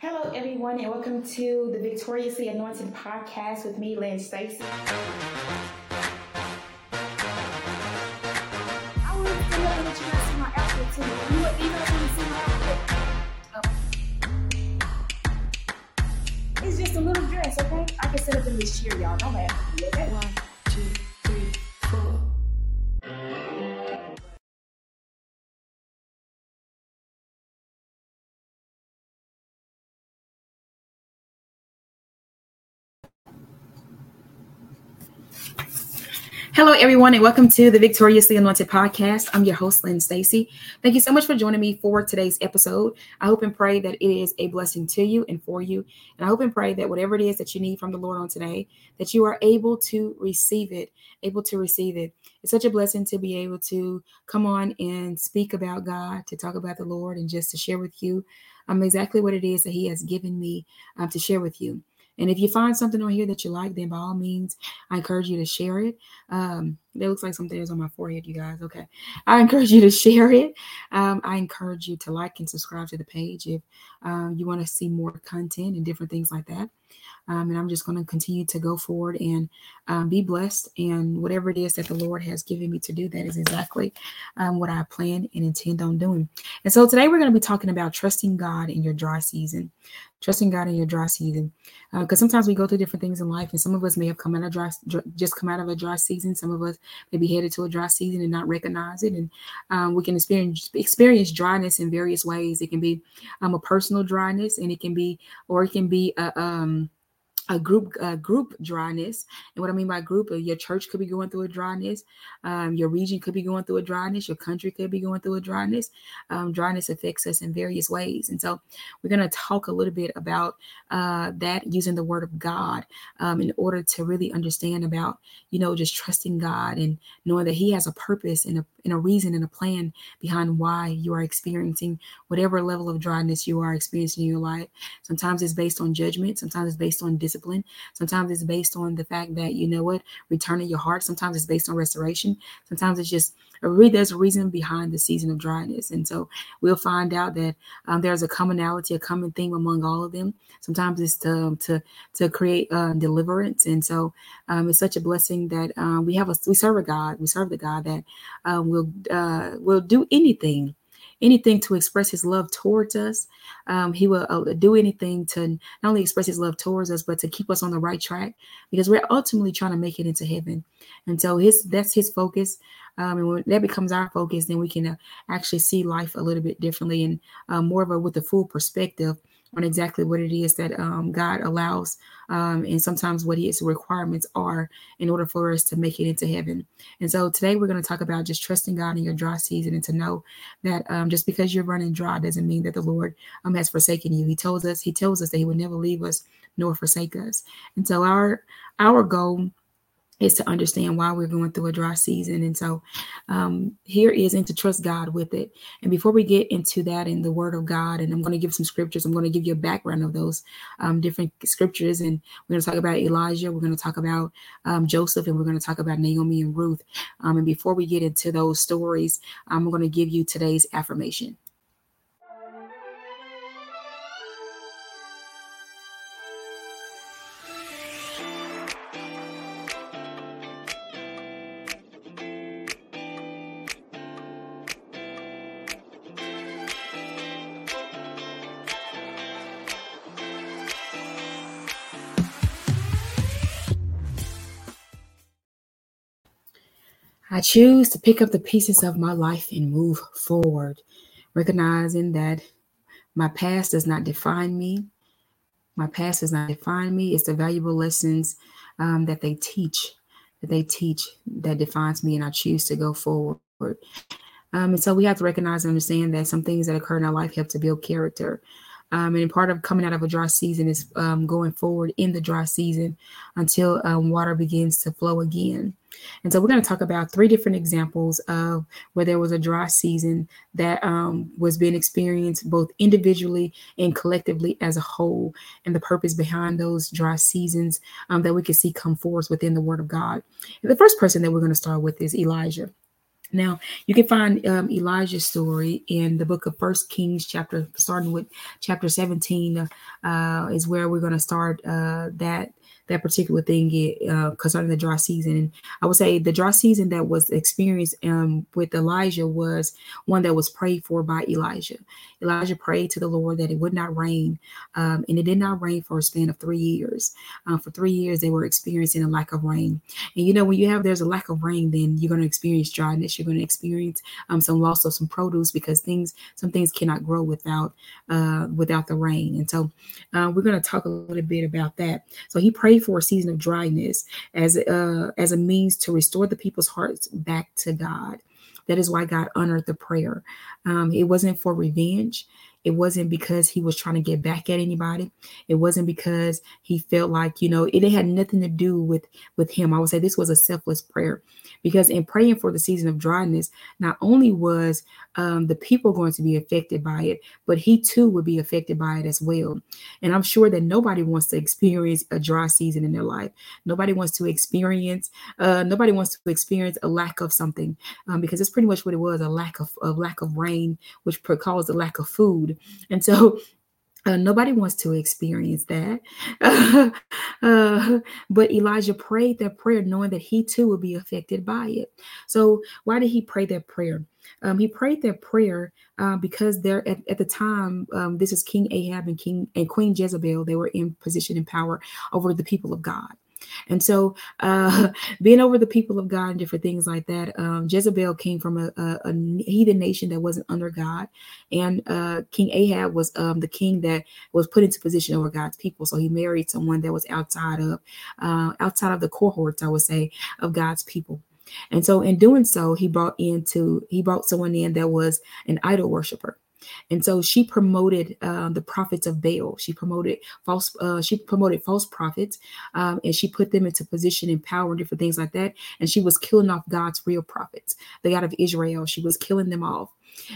Hello, everyone, and welcome to the Victoriously Anointed podcast with me, Lynn Stacy. I want to let you guys see my outfit too. You want you guys to see my outfit? Oh. It's just a little dress, okay? I can sit up in this chair, y'all. Don't laugh at me, okay? One, two, Hello, everyone, and welcome to the Victoriously Anointed podcast. I'm your host, Lynn Stacy. Thank you so much for joining me for today's episode. I hope and pray that it is a blessing to you and for you. And I hope and pray that whatever it is that you need from the Lord on today, that you are able to receive it, able to receive it. It's such a blessing to be able to come on and speak about God, to talk about the Lord, and just to share with you um, exactly what it is that He has given me um, to share with you. And if you find something on here that you like, then by all means, I encourage you to share it. Um, that looks like something is on my forehead, you guys. Okay. I encourage you to share it. Um, I encourage you to like and subscribe to the page if um, you want to see more content and different things like that. Um, and I'm just going to continue to go forward and um, be blessed. And whatever it is that the Lord has given me to do, that is exactly um, what I plan and intend on doing. And so today we're going to be talking about trusting God in your dry season. Trusting God in your dry season, because uh, sometimes we go through different things in life, and some of us may have come out of dry, dry, just come out of a dry season. Some of us may be headed to a dry season and not recognize it, and um, we can experience experience dryness in various ways. It can be um, a personal dryness, and it can be, or it can be a um, a group uh, group dryness. And what i mean by group uh, your church could be going through a dryness. Um, your region could be going through a dryness. Your country could be going through a dryness. Um, dryness affects us in various ways. And so we're going to talk a little bit about uh, that using the word of god um, in order to really understand about you know just trusting god and knowing that he has a purpose and a, and a reason and a plan behind why you are experiencing whatever level of dryness you are experiencing in your life. Sometimes it's based on judgment. Sometimes it's based on discipline discipline. Sometimes it's based on the fact that, you know what, returning your heart. Sometimes it's based on restoration. Sometimes it's just a there's a reason behind the season of dryness. And so we'll find out that um, there's a commonality, a common theme among all of them. Sometimes it's to, to, to create uh, deliverance. And so um, it's such a blessing that um, we have a, we serve a God, we serve the God that um, will, uh, will do anything anything to express his love towards us. Um, he will uh, do anything to not only express his love towards us, but to keep us on the right track because we're ultimately trying to make it into heaven. And so his that's his focus. Um, and when that becomes our focus, then we can uh, actually see life a little bit differently and uh, more of a with a full perspective on exactly what it is that um, God allows, um, and sometimes what His requirements are in order for us to make it into heaven. And so today we're going to talk about just trusting God in your dry season and to know that um, just because you're running dry doesn't mean that the Lord um, has forsaken you. He tells us He tells us that He would never leave us nor forsake us. And so our our goal is to understand why we're going through a dry season. And so um, here is and to trust God with it. And before we get into that in the word of God, and I'm going to give some scriptures, I'm going to give you a background of those um, different scriptures. And we're going to talk about Elijah, we're going to talk about um, Joseph, and we're going to talk about Naomi and Ruth. Um, and before we get into those stories, I'm going to give you today's affirmation. I choose to pick up the pieces of my life and move forward, recognizing that my past does not define me. My past does not define me. It's the valuable lessons um, that they teach, that they teach that defines me, and I choose to go forward. Um, and so we have to recognize and understand that some things that occur in our life help to build character. Um, and part of coming out of a dry season is um, going forward in the dry season until um, water begins to flow again. And so we're going to talk about three different examples of where there was a dry season that um, was being experienced both individually and collectively as a whole, and the purpose behind those dry seasons um, that we can see come forth within the Word of God. And the first person that we're going to start with is Elijah. Now you can find um, Elijah's story in the book of First Kings, chapter starting with chapter seventeen, uh, is where we're going to start uh, that that particular thing uh, concerning the dry season. And I would say the dry season that was experienced um, with Elijah was one that was prayed for by Elijah. Elijah prayed to the Lord that it would not rain, um, and it did not rain for a span of three years. Uh, for three years, they were experiencing a lack of rain. And you know, when you have there's a lack of rain, then you're going to experience dryness. You're going to experience um, some loss of some produce because things, some things cannot grow without uh, without the rain. And so, uh, we're going to talk a little bit about that. So he prayed for a season of dryness as uh, as a means to restore the people's hearts back to God. That is why God honored the prayer. Um, it wasn't for revenge. It wasn't because he was trying to get back at anybody. It wasn't because he felt like, you know, it had nothing to do with with him. I would say this was a selfless prayer because in praying for the season of dryness, not only was um, the people going to be affected by it, but he too would be affected by it as well. And I'm sure that nobody wants to experience a dry season in their life. Nobody wants to experience, uh, nobody wants to experience a lack of something um, because it's pretty much what it was a lack of, a lack of rain, which caused a lack of food. And so uh, nobody wants to experience that. uh, but Elijah prayed that prayer knowing that he too would be affected by it. So, why did he pray that prayer? Um, he prayed that prayer uh, because there at, at, the time, um, this is King Ahab and King and Queen Jezebel. They were in position and power over the people of God. And so, uh, being over the people of God and different things like that, um, Jezebel came from a, a, a, heathen nation that wasn't under God, and uh, King Ahab was um, the king that was put into position over God's people. So he married someone that was outside of uh, outside of the cohorts, I would say, of God's people. And so, in doing so, he brought into he brought someone in that was an idol worshiper. And so she promoted um, the prophets of Baal. She promoted false. Uh, she promoted false prophets, um, and she put them into position and power and different things like that. And she was killing off God's real prophets, the God of Israel. She was killing them off.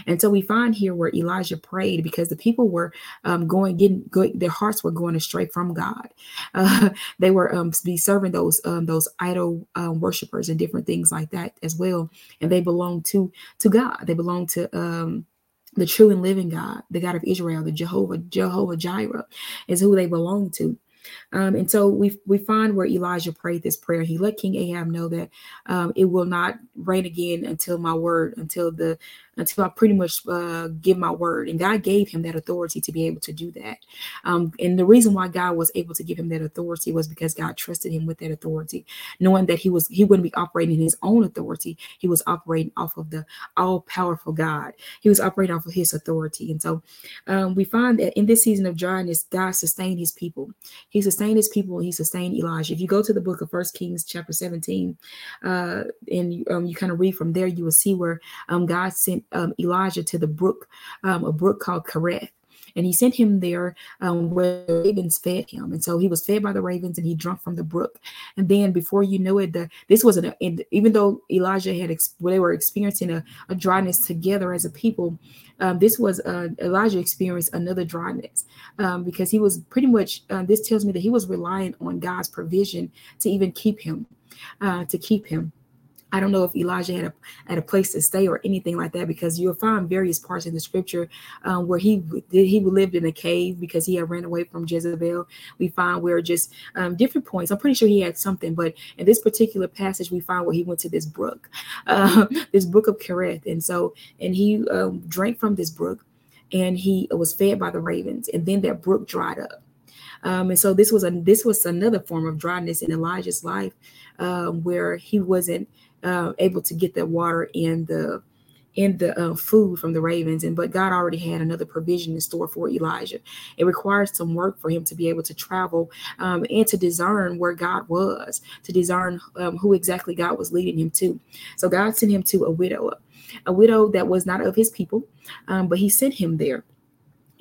And so we find here where Elijah prayed because the people were um, going, getting, going, their hearts were going astray from God. Uh, they were um, be serving those um, those idol um, worshippers and different things like that as well. And they belong to to God. They belong to um, the true and living God, the God of Israel, the Jehovah, Jehovah Jireh, is who they belong to. Um, and so we we find where Elijah prayed this prayer. He let King Ahab know that um, it will not rain again until my word, until the until I pretty much uh, give my word. And God gave him that authority to be able to do that. Um, and the reason why God was able to give him that authority was because God trusted him with that authority, knowing that he was he wouldn't be operating in his own authority. He was operating off of the all powerful God. He was operating off of his authority. And so um, we find that in this season of dryness, God sustained his people. He sustained his people. He sustained Elijah. If you go to the book of First Kings, chapter 17, uh, and um, you kind of read from there, you will see where um, God sent um, Elijah to the brook, um, a brook called Kerith. And he sent him there um, where the ravens fed him. And so he was fed by the ravens and he drank from the brook. And then before you know it, the, this was an, even though Elijah had, ex, they were experiencing a, a, dryness together as a people, um, this was uh, Elijah experienced another dryness um, because he was pretty much, uh, this tells me that he was relying on God's provision to even keep him, uh, to keep him. I don't know if Elijah had a had a place to stay or anything like that because you'll find various parts in the scripture um, where he he lived in a cave because he had ran away from Jezebel. We find where just um, different points. I'm pretty sure he had something, but in this particular passage, we find where he went to this brook, uh, this brook of Kerith, and so and he um, drank from this brook, and he was fed by the ravens, and then that brook dried up. Um, and so this was a this was another form of dryness in Elijah's life, um, where he wasn't uh, able to get the water in the in the uh, food from the ravens. And but god already had another provision in store for elijah. It requires some work for him to be able to travel um, and to discern where god was to discern um, who exactly god was leading him to. So god sent him to a widow a widow that was not of his people um, but he sent him there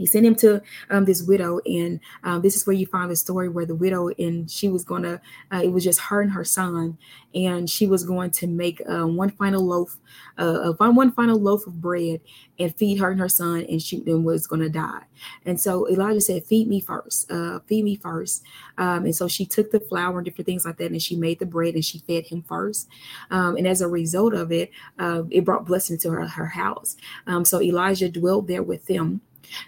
he sent him to um, this widow and um, this is where you find the story where the widow and she was to uh, it was just her and her son and she was going to make uh, one final loaf uh, one final loaf of bread and feed her and her son and she then was to die. And so elijah said feed me first uh, feed me first. Um, and so she took the flour and different things like that and she made the bread and she fed him first. Um, and as a result of it uh, it brought blessing to her, her house. Um, so elijah dwelled there with them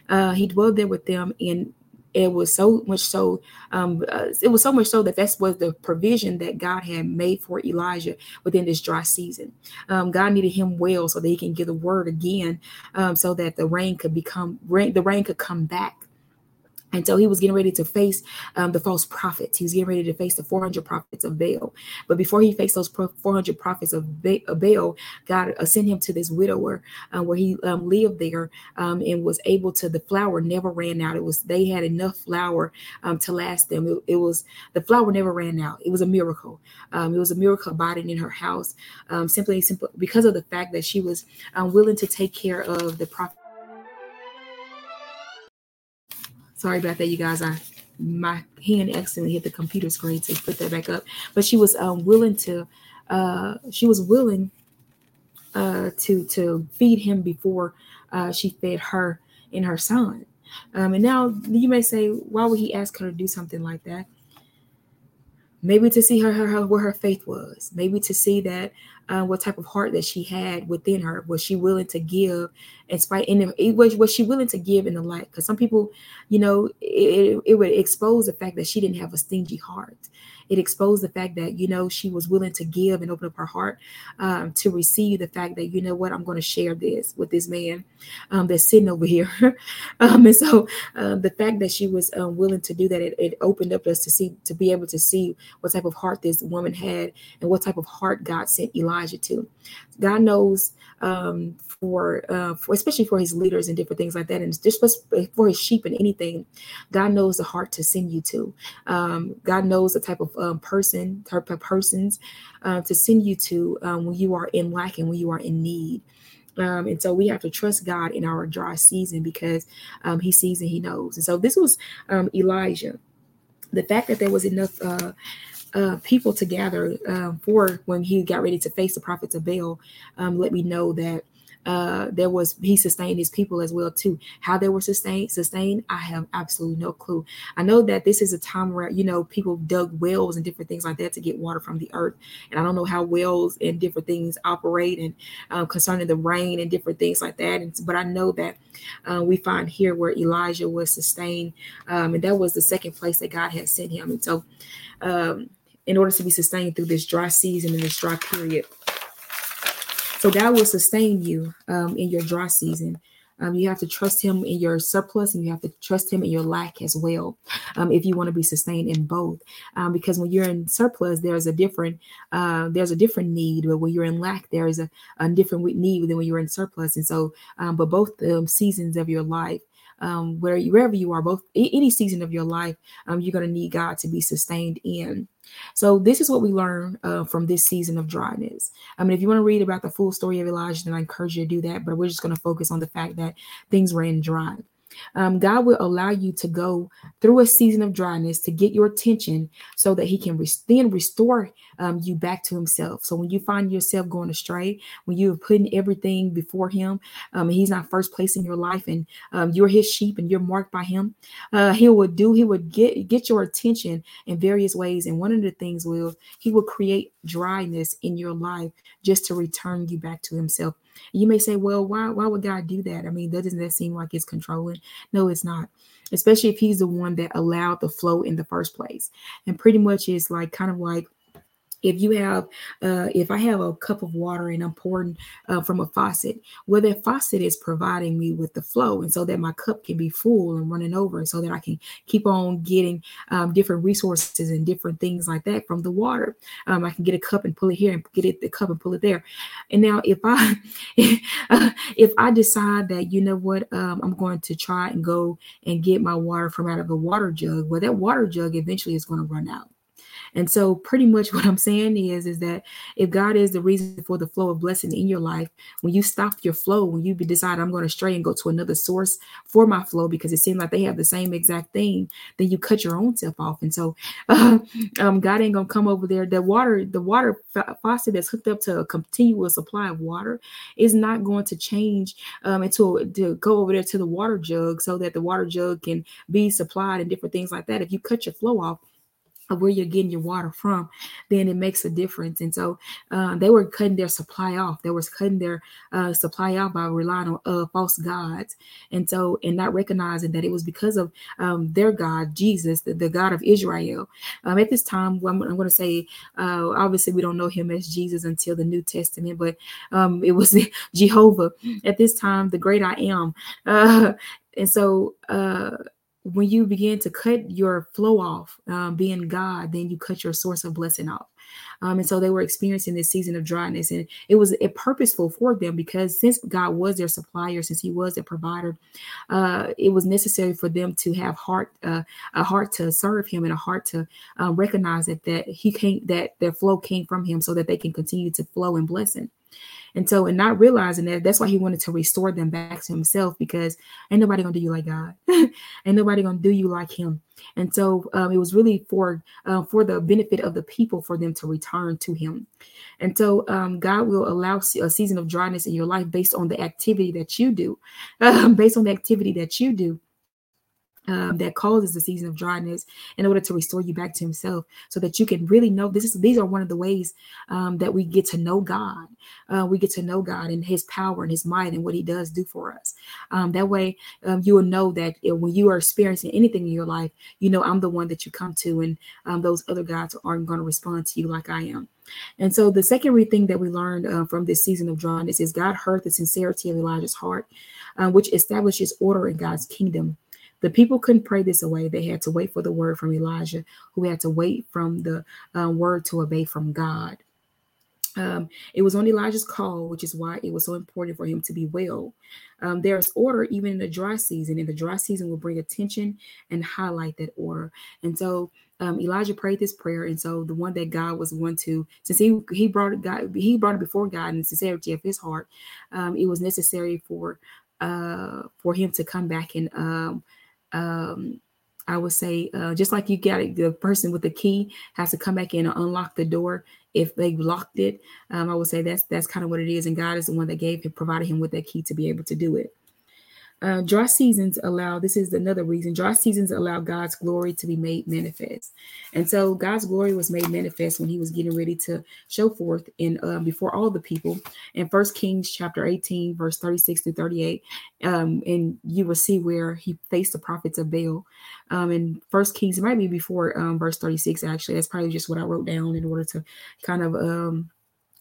uh, he dwelled there with them and it was so much so um, uh, it was so much so that that was the provision that god had made for elijah within this dry season. Um, god needed him well so that he can give the word again um, so that the rain could become rain the rain could come back and so he was getting ready to face um, the false prophets. He was getting ready to face the 400 prophets of Baal. But before he faced those 400 prophets of Baal, God uh, sent him to this widower uh, where he um, lived there um, and was able to, the flour never ran out. It was, they had enough flour um, to last them. It, it, was, the flour never ran out. It was a miracle. Um, it was a miracle abiding in her house um, simply, simply because of the fact that she was willing to take care of the prophet Sorry about that, you guys. I my hand accidentally hit the computer screen to put that back up. But she was um, willing to. Uh, she was willing uh, to to feed him before uh, she fed her and her son. Um, and now you may say, why would he ask her to do something like that? Maybe to see her, her, her where her faith was. Maybe to see that uh, what type of heart that she had within her. Was she willing to give in spite, and it was, was she willing to give in the light? Because some people, you know, it, it would expose the fact that she didn't have a stingy heart it exposed the fact that you know she was willing to give and open up her heart um, to receive the fact that you know what i'm going to share this with this man um, that's sitting over here um, and so uh, the fact that she was um, willing to do that it, it, opened up us to see to be able to see what type of heart this woman had and what type of heart god sent elijah to god knows um, for, uh, for especially for his leaders and different things like that, and just for his sheep and anything. God knows the heart to send you to. Um, God knows the type of um, person, type of persons uh, to send you to um, when you are in lack and when you are in need. Um, and so we have to trust God in our dry season because um, He sees and He knows. And so this was um, Elijah. The fact that there was enough uh, uh, people to gather um, for when he got ready to face the prophets of Baal, um, let me know that uh, there was he sustained his people as well too. How they were sustained, sustained, I have absolutely no clue. I know that this is a time where you know people dug wells and different things like that to get water from the earth, and I don't know how wells and different things operate and um, concerning the rain and different things like that. And but I know that uh, we find here where Elijah was sustained, um, and that was the second place that God had sent him. And so. Um, in order to be sustained through this dry season and this dry period. So God will sustain you um, in your dry season. Um, you have to trust him in your surplus and you have to trust him in your lack as well um, if you want to be sustained in both um, because when you're in surplus there's a different uh, there's a different need but when you're in lack there is a, a different need than when you're in surplus and so um, but both um, seasons of your life where wherever you are, both any season of your life, you're going to need God to be sustained in. So this is what we learn uh, from this season of dryness. I mean, if you want to read about the full story of Elijah, then I encourage you to do that. But we're just going to focus on the fact that things ran dry. Um, God will allow you to go through a season of dryness to get your attention so that He can re- then restore um, you back to Himself. So when you find yourself going astray, when you're putting everything before Him, um, He's not first place in your life, and um, you're His sheep and you're marked by Him, uh, He would do, He would get get your attention in various ways. And one of the things will He will create dryness in your life just to return you back to Himself. You may say, well, why, why would God do that? I mean, doesn't that seem like it's controlling? No, it's not. Especially if he's the one that allowed the flow in the first place. And pretty much it's like kind of like if you have uh, if i have a cup of water and i'm pouring uh, from a faucet well that faucet is providing me with the flow and so that my cup can be full and running over and so that i can keep on getting um, different resources and different things like that from the water. Um, i can get a cup and pull it here and get it the cup and pull it there. And now if i if i decide that you know what um, i'm going to try and go and get my water from out of a water jug well that water jug eventually is going to run out And so pretty much what I'm saying is, is that if God is the reason for the flow of blessing in your life, when you stop your flow, when you decide I'm going to stray and go to another source for my flow because it seems like they have the same exact thing, then you cut your own self off. And so uh, um, God ain't gonna come over there. The water, the water faucet that's hooked up to a continual supply of water is not going to change um, until to go over there to the water jug so that the water jug can be supplied and different things like that. If you cut your flow off, of where you're getting your water from, then it makes a difference. And so uh, they were cutting their supply off. They was cutting their uh, supply off by relying on uh, false gods. And so, and not recognizing that it was because of um, their God, Jesus, the, the God of Israel. Um, at this time, I'm, I'm going to say, uh, obviously, we don't know him as Jesus until the New Testament, but um, it was Jehovah at this time, the great I am. Uh, and so, uh, when you begin to cut your flow off, um, being God, then you cut your source of blessing off. Um, and so they were experiencing this season of dryness, and it was a purposeful for them because since God was their supplier, since He was their provider, uh, it was necessary for them to have heart, uh, a heart to serve Him, and a heart to uh, recognize that that He came, that their flow came from Him, so that they can continue to flow in blessing. And so, and not realizing that, that's why he wanted to restore them back to himself because ain't nobody gonna do you like God, ain't nobody gonna do you like him. And so, um, it was really for uh, for the benefit of the people for them to return to Him. And so, um, God will allow a season of dryness in your life based on the activity that you do, um, based on the activity that you do um, that causes the season of dryness in order to restore you back to himself so that you can really know this is these are one of the ways um, that we get to know god. Uh, we get to know god and his power and his might and what he does do for us. Um, that way um, you will know that when you are experiencing anything in your life you know i'm the one that you come to and um, those other gods aren't going to respond to you like i am. And so the second thing that we learned uh, from this season of dryness is god heard the sincerity of elijah's heart uh, which establishes order in god's kingdom the people couldn't pray this away. They had to wait for the word from Elijah, who had to wait from the uh, word to obey from God. Um, it was on Elijah's call, which is why it was so important for him to be well. Um, there's order even in the dry season, and the dry season will bring attention and highlight that order. And so um, Elijah prayed this prayer, and so the one that God was going to, since he he brought it God, he brought it before God in the sincerity of his heart, um, it was necessary for uh, for him to come back and um, I would say, uh, just like you got it, the person with the key has to come back in and unlock the door if they locked it. Um, I would say that's that's kind of what it is, and God is the one that gave him, provided him with that key to be able to do it. Uh, dry seasons allow, this is another reason, dry seasons allow God's glory to be made manifest. And so God's glory was made manifest when he was getting ready to show forth in uh, before all the people in First Kings chapter 18, verse 36 to 38. Um, and you will see where he faced the prophets of Baal. Um, in First Kings, it might be before um, verse 36, actually. That's probably just what I wrote down in order to kind of um,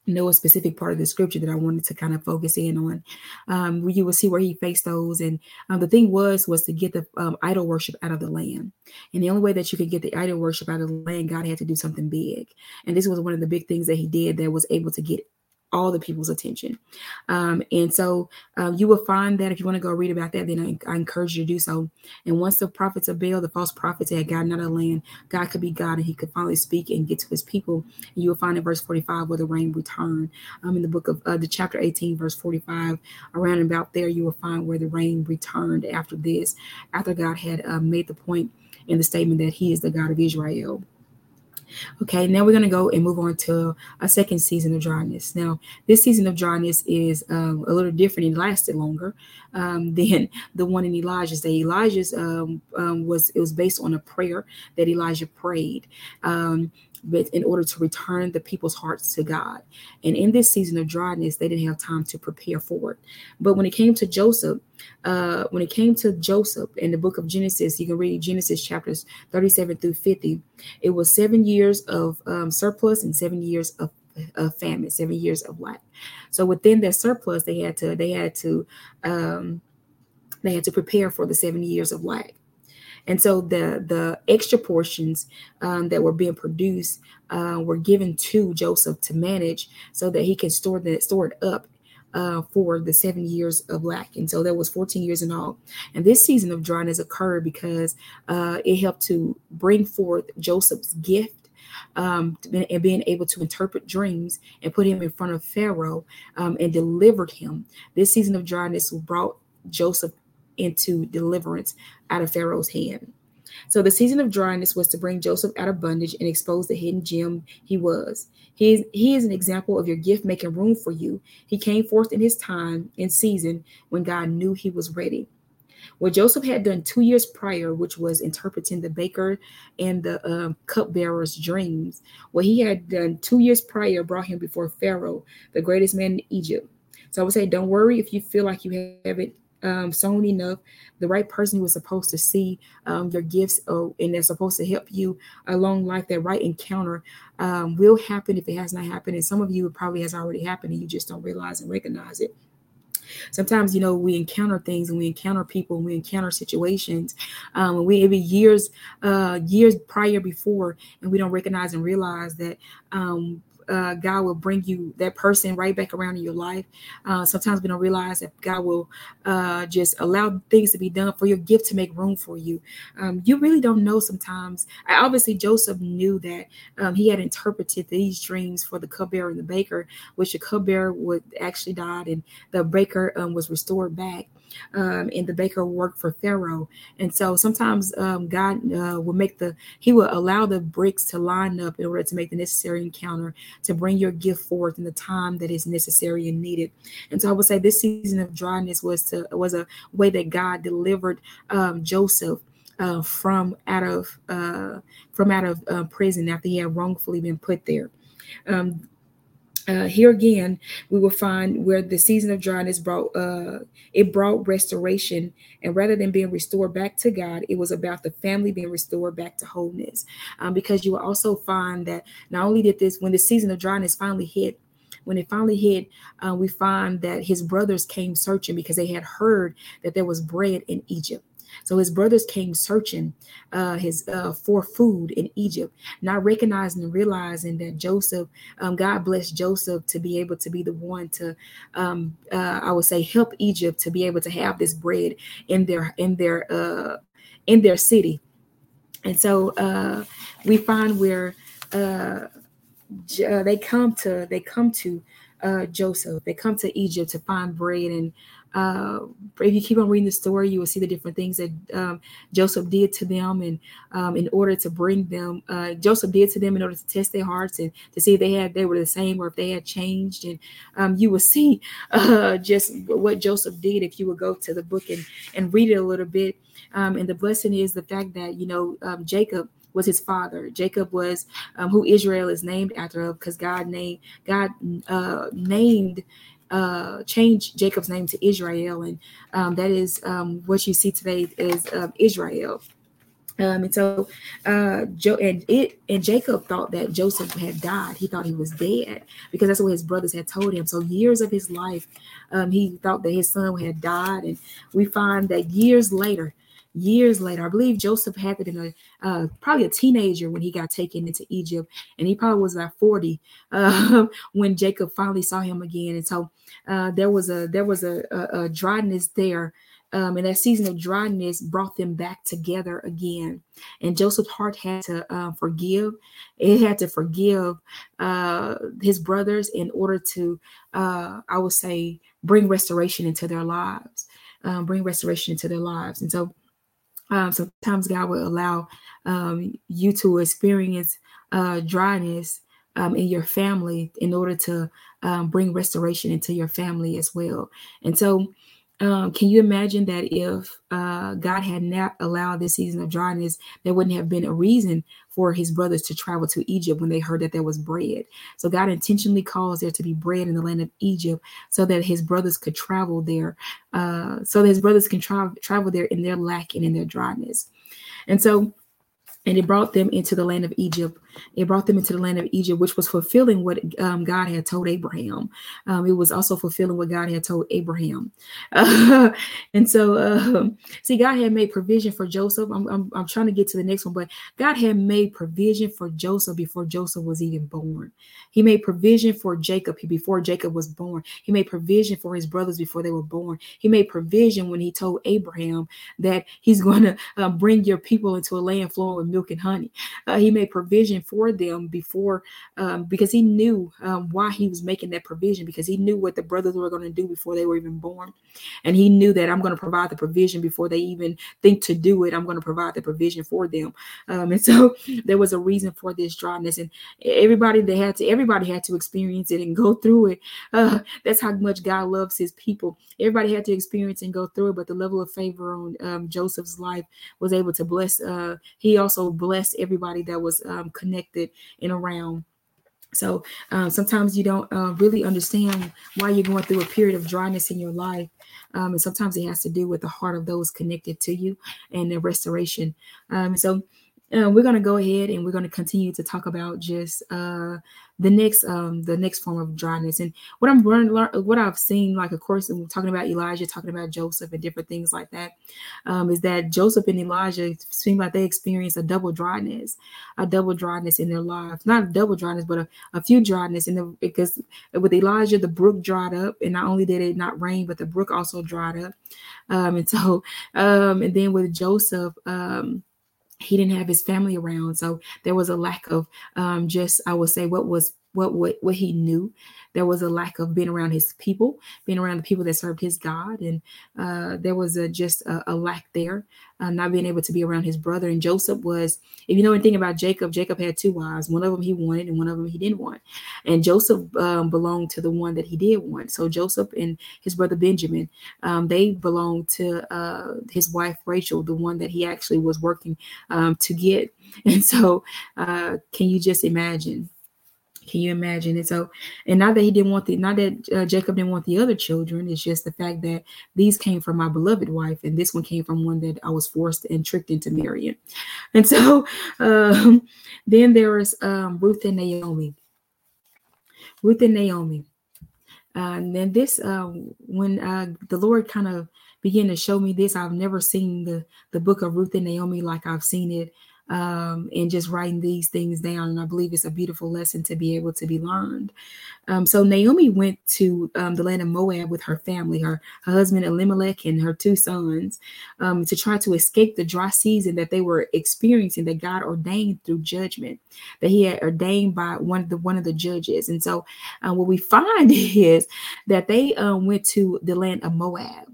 know a specific part of the scripture that I wanted to kind of focus in on. Um, you will see where he faced those, and um, the thing was was to get the um, idol worship out of the land. And the only way that you could get the idol worship out of the land, God had to do something big. And this was one of the big things that He did that was able to get all the people's attention. Um, and so um, you will find that if you want to go read about that, then I, I, encourage you to do so. And once the prophets of Baal, the false prophets had gotten out of the land, God could be God and he could finally speak and get to his people. And you will find in verse 45 where the rain returned. Um, in the book of uh, the chapter 18, verse 45, around about there, you will find where the rain returned after this, after God had uh, made the point in the statement that he is the God of Israel. Okay, now we're going to go and move on to a second season of dryness. Now, this season of dryness is um, a little different and lasted longer um, than the one in Elijah's day. Elijah's um, um, was it was based on a prayer that Elijah prayed. But in order to return the people's hearts to God. And in this season of dryness, they didn't have time to prepare for it. But when it came to Joseph, uh, when it came to Joseph in the book of Genesis, you can read Genesis chapters 37 through 50. It was seven years of um, surplus and seven years of of famine, seven years of lack. So within that surplus, they had to they had to um, they had to prepare for the seven years of lack. And so the the extra portions um, that were being produced uh, were given to Joseph to manage, so that he can store that store it up uh, for the seven years of lack. And so that was 14 years in all. And this season of dryness occurred because uh, it helped to bring forth Joseph's gift um, and being able to interpret dreams and put him in front of Pharaoh um, and delivered him. This season of dryness brought Joseph into deliverance out of Pharaoh's hand. So the season of dryness was to bring Joseph out of bondage and expose the hidden gem he was. He is, he is an example of your gift making room for you. He came forth in his time and season when God knew he was ready. What Joseph had done two years prior, which was interpreting the baker and the um, cupbearer's dreams, what he had done two years prior brought him before Pharaoh, the greatest man in Egypt. So I would say, don't worry if you feel like you haven't um, soon enough, the right person who is supposed to see um, your gifts uh, and they're supposed to help you along life, that right encounter um, will happen if it has not happened. And some of you, it probably has already happened and you just don't realize and recognize it. Sometimes, you know, we encounter things and we encounter people and we encounter situations. Um, and we it be years, uh, years prior before, and we don't recognize and realize that um, uh, God will bring you that person right back around in your life. Uh, sometimes we don't realize that God will uh, just allow things to be done for your gift to make room for you. Um, you really don't know sometimes. I, obviously, Joseph knew that um, he had interpreted these dreams for the cupbearer and the baker, which the cupbearer would actually died and the baker um, was restored back um, the baker worked for Pharaoh. And so sometimes um, God uh, will make the, he will allow the bricks to line up in order to make the necessary encounter to bring your gift forth in the time that is necessary and needed. And so I would say this season of dryness was to, was a way that God delivered um, Joseph uh, from out of uh, from out of uh, prison after he had wrongfully been put there. Um, uh, here again, we will find where the season of dryness brought uh, it brought restoration, and rather than being restored back to God, it was about the family being restored back to wholeness. Um, because you will also find that not only did this, when the season of dryness finally hit, when it finally hit, uh, we find that his brothers came searching because they had heard that there was bread in Egypt. So his brothers came searching uh, his uh, for food in Egypt, not recognizing and realizing that Joseph, um, God blessed Joseph to be able to be the one to, um, uh, I would say, help Egypt to be able to have this bread in their in their uh, in their city. And so uh, we find where uh, they come to they come to uh, Joseph. They come to Egypt to find bread and uh, if you keep on reading the story, you will see the different things that um, Joseph did to them, and um, in order to bring them, uh, Joseph did to them in order to test their hearts and to see if they had they were the same or if they had changed. And um, you will see uh, just what Joseph did if you would go to the book and and read it a little bit. Um, and the blessing is the fact that you know um, Jacob was his father. Jacob was um, who Israel is named after because God named God uh, named uh, changed Jacob's name to Israel, and um, that is um, what you see today is uh, Israel. Um, and so uh Joe and it and Jacob thought that Joseph had died. He thought he was dead because that's what his brothers had told him. So years of his life, um, he thought that his son had died. And we find that years later, years later. I believe Joseph had in a uh, probably a teenager when he got taken into Egypt, and he probably was about 40 uh, when Jacob finally saw him again. And so uh, there was a there was a, a, a dryness there. Um, and that season of dryness brought them back together again. And Joseph's heart had to uh, forgive. It had to forgive uh, his brothers in order to, uh, I would say, bring restoration into their lives, um, bring restoration into their lives. And so um, sometimes God will allow um, you to experience uh, dryness um, in your family in order to um, bring restoration into your family as well. And so um, can you imagine that if uh, God had not allowed this season of dryness, there wouldn't have been a reason for his brothers to travel to Egypt when they heard that there was bread. So God intentionally caused there to be bread in the land of Egypt so that his brothers could travel there, uh, so that his brothers can tra- travel there in their lack and in their dryness. And so and it brought them into the land of Egypt. It brought them into the land of Egypt, which was fulfilling what um, God had told Abraham. Um, it was also fulfilling what God had told Abraham. Uh, and so, uh, see, God had made provision for Joseph. I'm, I'm, I'm, trying to get to the next one, but God had made provision for Joseph before Joseph was even born. He made provision for Jacob before Jacob was born. He made provision for his brothers before they were born. He made provision when he told Abraham that he's going to uh, bring your people into a land flowing with milk and honey. Uh, he made provision for them before, um, because he knew um, why he was making that provision, because he knew what the brothers were going to do before they were even born. And he knew that I'm going to provide the provision before they even think to do it. I'm going to provide the provision for them. Um, and so there was a reason for this dryness. And everybody that had to, everybody had to experience it and go through it. Uh, that's how much God loves his people. Everybody had to experience and go through it, but the level of favor on um, Joseph's life was able to bless. Uh, he also blessed everybody that was um, connected and around. So um, sometimes you don't uh, really understand why you're going through a period of dryness in your life. Um, and sometimes it has to do with the heart of those connected to you and the restoration. Um, so we're going to go ahead and we're going to continue to talk about just uh, the next um, the next form of dryness and what I'm learning, what I've seen, like of course, and we're talking about Elijah, talking about Joseph and different things like that, um, is that Joseph and Elijah seem like they experience a double dryness, a double dryness in their lives, not a double dryness, but a, a few dryness in the because with Elijah the brook dried up, and not only did it not rain, but the brook also dried up, um, and so um, and then with Joseph. Um, he didn't have his family around so there was a lack of um, just i would say what was what what what he knew. There was a lack of being around his people being around the people that served his god and uh, there was a just a, a lack there uh, not being able to be around his brother. And joseph was if you know anything about jacob jacob had two wives. One of them he wanted and one of them he didn't want. And joseph um, belonged to the one that he did want. So joseph and his brother benjamin um, they belonged to uh, his wife rachel the one that he actually was working um, to get. And so uh, can you just imagine can you imagine it? So, and not that he didn't want the, not that uh, Jacob didn't want the other children. It's just the fact that these came from my beloved wife, and this one came from one that I was forced and tricked into marrying. And so, um, then there is um, Ruth and Naomi. Ruth and Naomi. Uh, and then this, uh, when uh, the Lord kind of began to show me this, I've never seen the the book of Ruth and Naomi like I've seen it um, and just writing these things down. And I believe it's a beautiful lesson to be able to be learned. Um, so Naomi went to um, the land of Moab with her family, her, her husband Elimelech and her two sons, um, to try to escape the dry season that they were experiencing that God ordained through judgment, that He had ordained by one of the one of the judges. And so uh, what we find is that they um, went to the land of Moab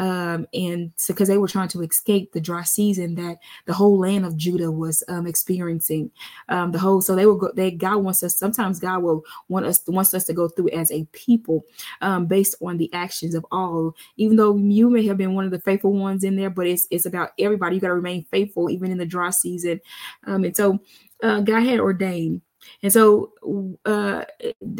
um, and so because they were trying to escape the dry season that the whole land of Judah was um, experiencing. Um, the whole so they will go. They God wants us. Sometimes God will want us wants us to go through as a people um, based on the actions of all. Even though you may have been one of the faithful ones in there, but it's it's about everybody. You got to remain faithful even in the dry season. Um, and so uh, God had ordained and so, uh,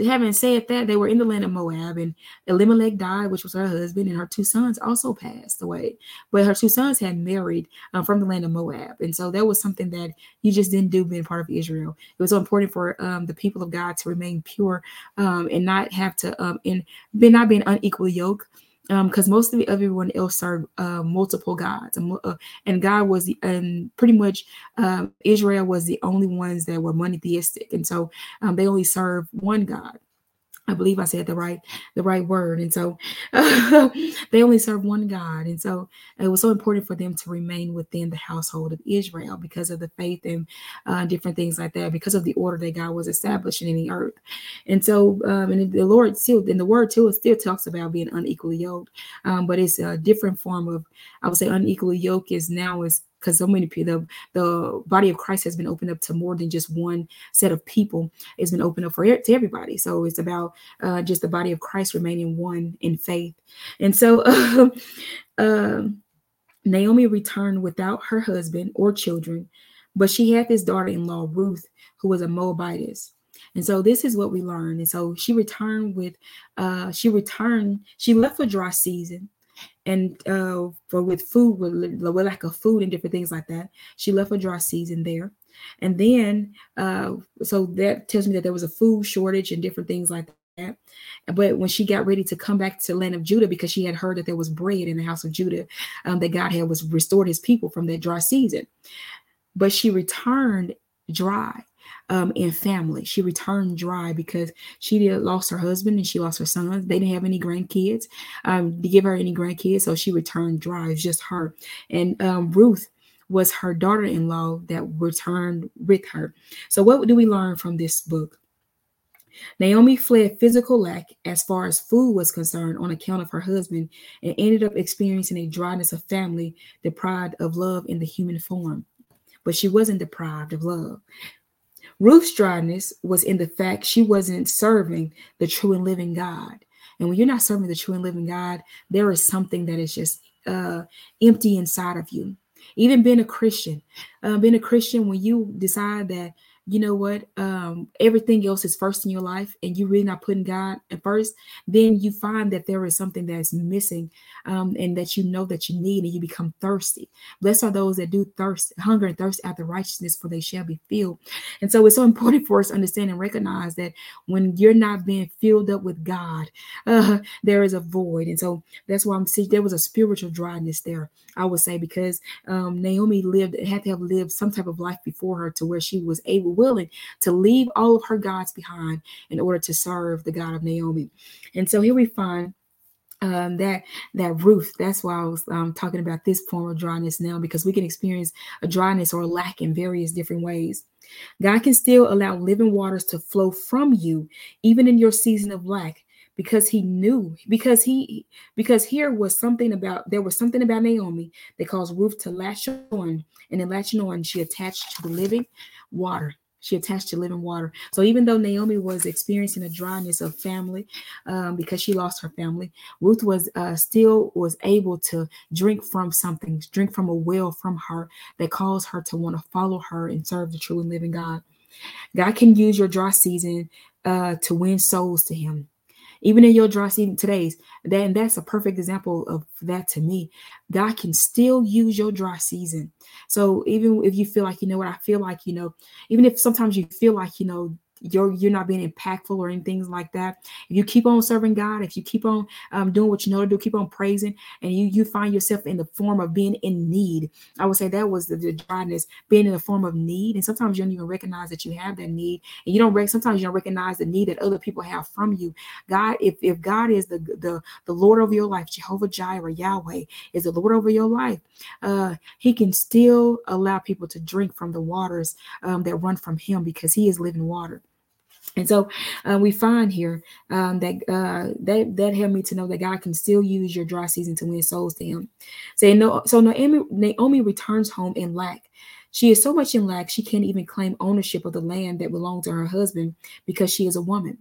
having said that, they were in the land of Moab, and Elimelech died, which was her husband, and her two sons also passed away. But her two sons had married um, from the land of Moab, and so that was something that you just didn't do being part of Israel. It was so important for um, the people of God to remain pure um, and not have to um, and be not being unequally yoked because um, most of everyone else served uh, multiple gods, uh, and God was the, and pretty much um, Israel was the only ones that were monotheistic, and so um, they only served one God. I believe I said the right the right word, and so they only serve one God, and so it was so important for them to remain within the household of Israel because of the faith and uh, different things like that, because of the order that God was establishing in the earth, and so um, and the Lord still in the Word too it still talks about being unequally yoked, um, but it's a different form of I would say unequally yoked is now is because so many people, the, the body of Christ has been opened up to more than just one set of people. It's been opened up for to everybody. So it's about uh, just the body of Christ remaining one in faith. And so uh, uh, Naomi returned without her husband or children, but she had this daughter-in-law Ruth, who was a Moabitess. And so this is what we learn. And so she returned with, uh, she returned, she left for dry season and uh, for with food, with, with lack of food and different things like that, she left a dry season there. And then, uh, so that tells me that there was a food shortage and different things like that. But when she got ready to come back to land of Judah, because she had heard that there was bread in the house of Judah, um, that God had was restored his people from that dry season. But she returned dry um, in family. She returned dry because she did lost her husband and she lost her sons. They didn't have any grandkids um, to give her any grandkids, so she returned dry. It's just her and um, Ruth. was her daughter-in-law that returned with her. So what do we learn from this book? Naomi fled physical lack as far as food was concerned on account of her husband and ended up experiencing a dryness of family deprived of love in the human form. But she wasn't deprived of love. Ruth's dryness was in the fact she wasn't serving the true and living God. And when you're not serving the true and living God, there is something that is just uh, empty inside of you. Even being a Christian, uh, being a Christian, when you decide that you know what um everything else is first in your life and you're really not putting god at first then you find that there is something that's missing um and that you know that you need and you become thirsty. Blessed are those that do thirst hunger and thirst after righteousness for they shall be filled. And so it's so important for us to understand and recognize that when you're not being filled up with god uh there is a void. And so that's why i'm seeing there was a spiritual dryness there i would say because um naomi lived had to have lived some type of life before her to where she was able willing to leave all of her gods behind in order to serve the God of Naomi. And so here we find um, that that Ruth. That's why I was um, talking about this form of dryness now, because we can experience a dryness or a lack in various different ways. God can still allow living waters to flow from you, even in your season of lack, because He knew, because He, because here was something about there was something about Naomi that caused Ruth to latch on, and in latching on, she attached to the living water. She attached to living water. So even though Naomi was experiencing a dryness of family um, because she lost her family, Ruth was uh, still was able to drink from something, drink from a well from her that caused her to want to follow her and serve the true and living God. God can use your dry season uh, to win souls to Him even in your dry season today's and that's a perfect example of that to me. God can still use your dry season. So even if you feel like you know what i feel like you know even if sometimes you feel like you know you're you're not being impactful or anything like that. If you keep on serving God, if you keep on um, doing what you know to do, keep on praising, and you you find yourself in the form of being in need. I would say that was the, the dryness, being in the form of need, and sometimes you don't even recognize that you have that need, and you don't rec- sometimes you don't recognize the need that other people have from you. God, if if God is the the the Lord of your life, Jehovah Jireh, Yahweh is the Lord over your life, uh, He can still allow people to drink from the waters um, that run from Him because He is living water. And so uh, we find here um, that uh, that that helped me to know that God can still use your dry season to win souls to Him. Say no. So Naomi, Naomi returns home in lack. She is so much in lack she can't even claim ownership of the land that belonged to her husband because she is a woman.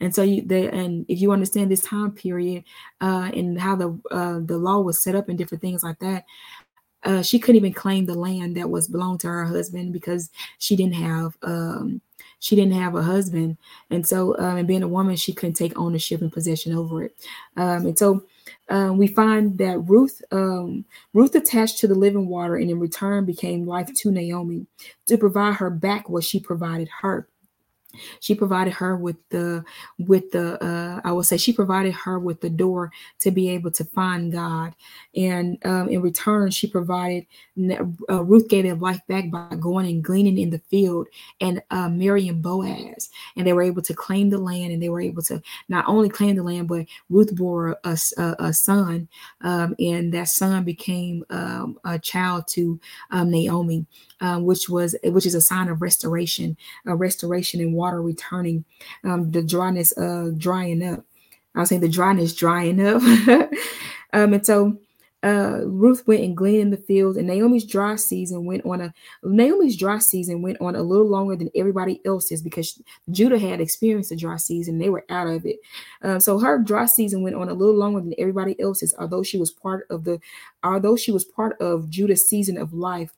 And so you they and if you understand this time period uh, and how the uh, the law was set up and different things like that, uh, she couldn't even claim the land that was belonged to her husband because she didn't have um, she didn't have a husband, and so um, and being a woman, she couldn't take ownership and possession over it. Um, and so um, we find that Ruth um, Ruth attached to the living water, and in return became wife to Naomi to provide her back what she provided her she provided her with the with the uh, i will say she provided her with the door to be able to find god. And um, in return she provided uh, ruth gave their life back by going and gleaning in the field and uh, marrying boaz. And they were able to claim the land and they were able to not only claim the land but ruth bore a, a, a son um, and that son became um, a child to um, naomi um, which was which is a sign of restoration, a restoration and water returning, um, the dryness uh, drying up. I was saying the dryness drying up, um, and so uh, Ruth went and gleaned in the fields, and Naomi's dry season went on a Naomi's dry season went on a little longer than everybody else's because Judah had experienced a dry season; they were out of it. Uh, so her dry season went on a little longer than everybody else's, although she was part of the, although she was part of Judah's season of life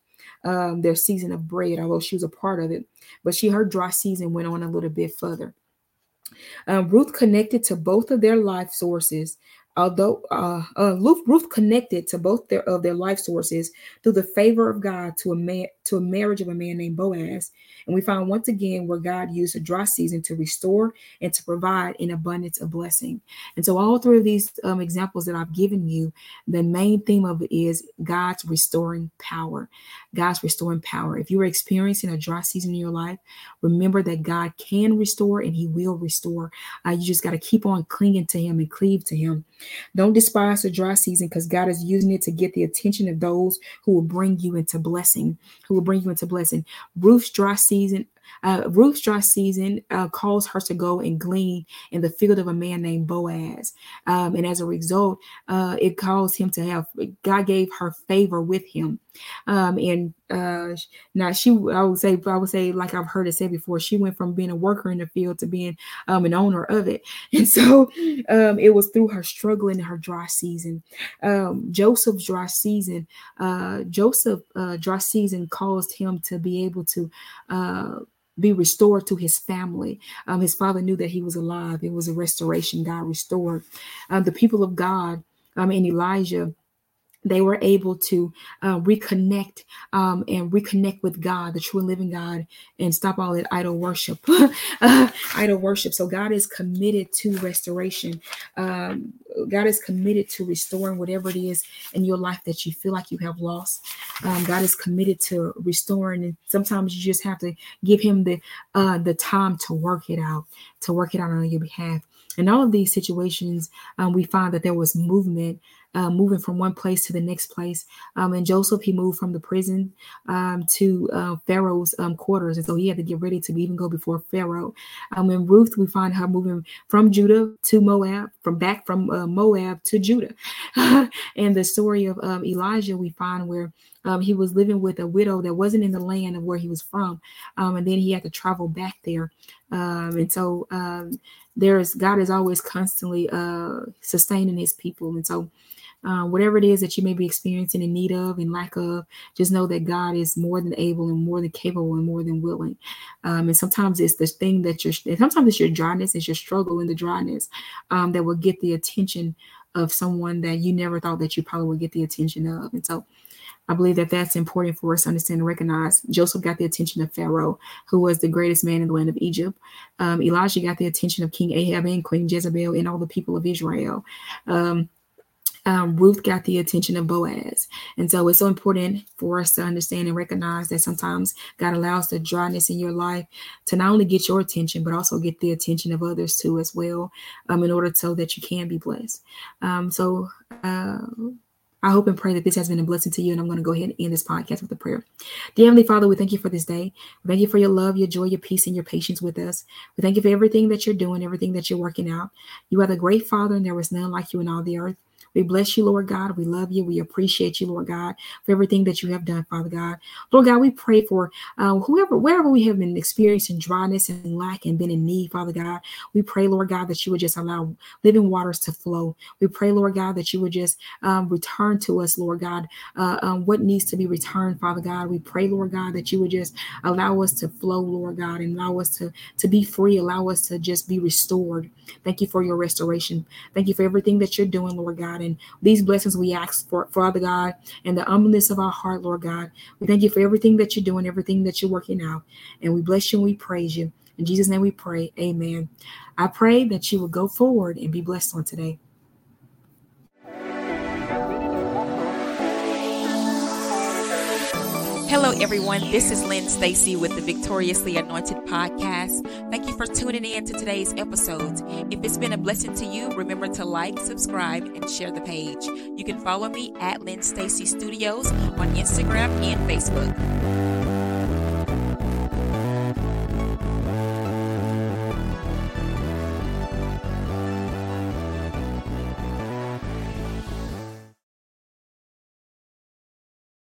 um, their season of bread, although she was a part of it. But she, her dry season went on a little bit further. Um, Ruth connected to both of their life sources. Although uh, uh, Ruth, Ruth connected to both their of their life sources through the favor of God to a man to a marriage of a man named Boaz. And we find once again where God used a dry season to restore and to provide an abundance of blessing. And so, all three of these um, examples that I've given you, the main theme of it is God's restoring power. God's restoring power. If you are experiencing a dry season in your life, remember that God can restore and He will restore. Uh, you just got to keep on clinging to Him and cleave to Him. Don't despise the dry season because God is using it to get the attention of those who will bring you into blessing, who will bring you into blessing. Ruth's dry season uh, Ruth's dry season uh, calls her to go and glean in the field of a man named Boaz. Um, and as a result, uh, it caused him to have, God gave her favor with him. Um, and uh, now she, I would say, I would say, like I've heard it said before, she went from being a worker in the field to being um, an owner of it. And so um, it was through her struggling in her dry season. Um, Joseph's dry season, uh, Joseph uh, dry season caused him to be able to uh, be restored to his family. Um, his father knew that he was alive. It was a restoration. God restored um, the people of God um, and Elijah they were able to uh, reconnect um, and reconnect with God, the true and living God, and stop all that idol worship. uh, idol worship. So God is committed to restoration. Um, God is committed to restoring whatever it is in your life that you feel like you have lost. Um, God is committed to restoring, and sometimes you just have to give Him the uh, the time to work it out, to work it out on your behalf. In all of these situations, um, we find that there was movement uh, moving from one place to the next place. Um, and Joseph, he moved from the prison um, to uh, Pharaoh's um, quarters. And so he had to get ready to even go before Pharaoh. Um, and Ruth, we find her moving from Judah to Moab, from back from uh, Moab to Judah. and the story of um, Elijah, we find where um, he was living with a widow that wasn't in the land of where he was from. Um, and then he had to travel back there. Um, and so um, there's God is always constantly uh, sustaining his people. And so uh, whatever it is that you may be experiencing in need of and lack of, just know that God is more than able and more than capable and more than willing. Um, and sometimes it's the thing that you're, sometimes it's your dryness, it's your struggle in the dryness um, that will get the attention of someone that you never thought that you probably would get the attention of. And so I believe that that's important for us to understand and recognize. Joseph got the attention of Pharaoh, who was the greatest man in the land of Egypt. Um, Elijah got the attention of King Ahab and Queen Jezebel and all the people of Israel. Um, um, Ruth got the attention of Boaz. And so it's so important for us to understand and recognize that sometimes God allows the dryness in your life to not only get your attention, but also get the attention of others too, as well, um, in order so that you can be blessed. Um, so, uh, I hope and pray that this has been a blessing to you. And I'm going to go ahead and end this podcast with a prayer. Dear Heavenly Father, we thank you for this day. We thank you for your love, your joy, your peace, and your patience with us. We thank you for everything that you're doing, everything that you're working out. You are the great Father, and there was none like you in all the earth. We bless you, Lord God. We love you. We appreciate you, Lord God, for everything that you have done, Father God. Lord God, we pray for uh, whoever, wherever we have been experiencing dryness and lack and been in need, Father God. We pray, Lord God, that you would just allow living waters to flow. We pray, Lord God, that you would just um, return to us, Lord God, uh, um, what needs to be returned, Father God. We pray, Lord God, that you would just allow us to flow, Lord God, and allow us to, to be free, allow us to just be restored. Thank you for your restoration. Thank you for everything that you're doing, Lord God. God. And these blessings we ask for, Father God, and the humbleness of our heart, Lord God. We thank you for everything that you're doing, everything that you're working out. And we bless you and we praise you. In Jesus' name we pray. Amen. I pray that you will go forward and be blessed on today. Hello, everyone. This is Lynn Stacy with the Victoriously Anointed podcast. Thank you for tuning in to today's episode. If it's been a blessing to you, remember to like, subscribe, and share the page. You can follow me at Lynn Stacy Studios on Instagram and Facebook.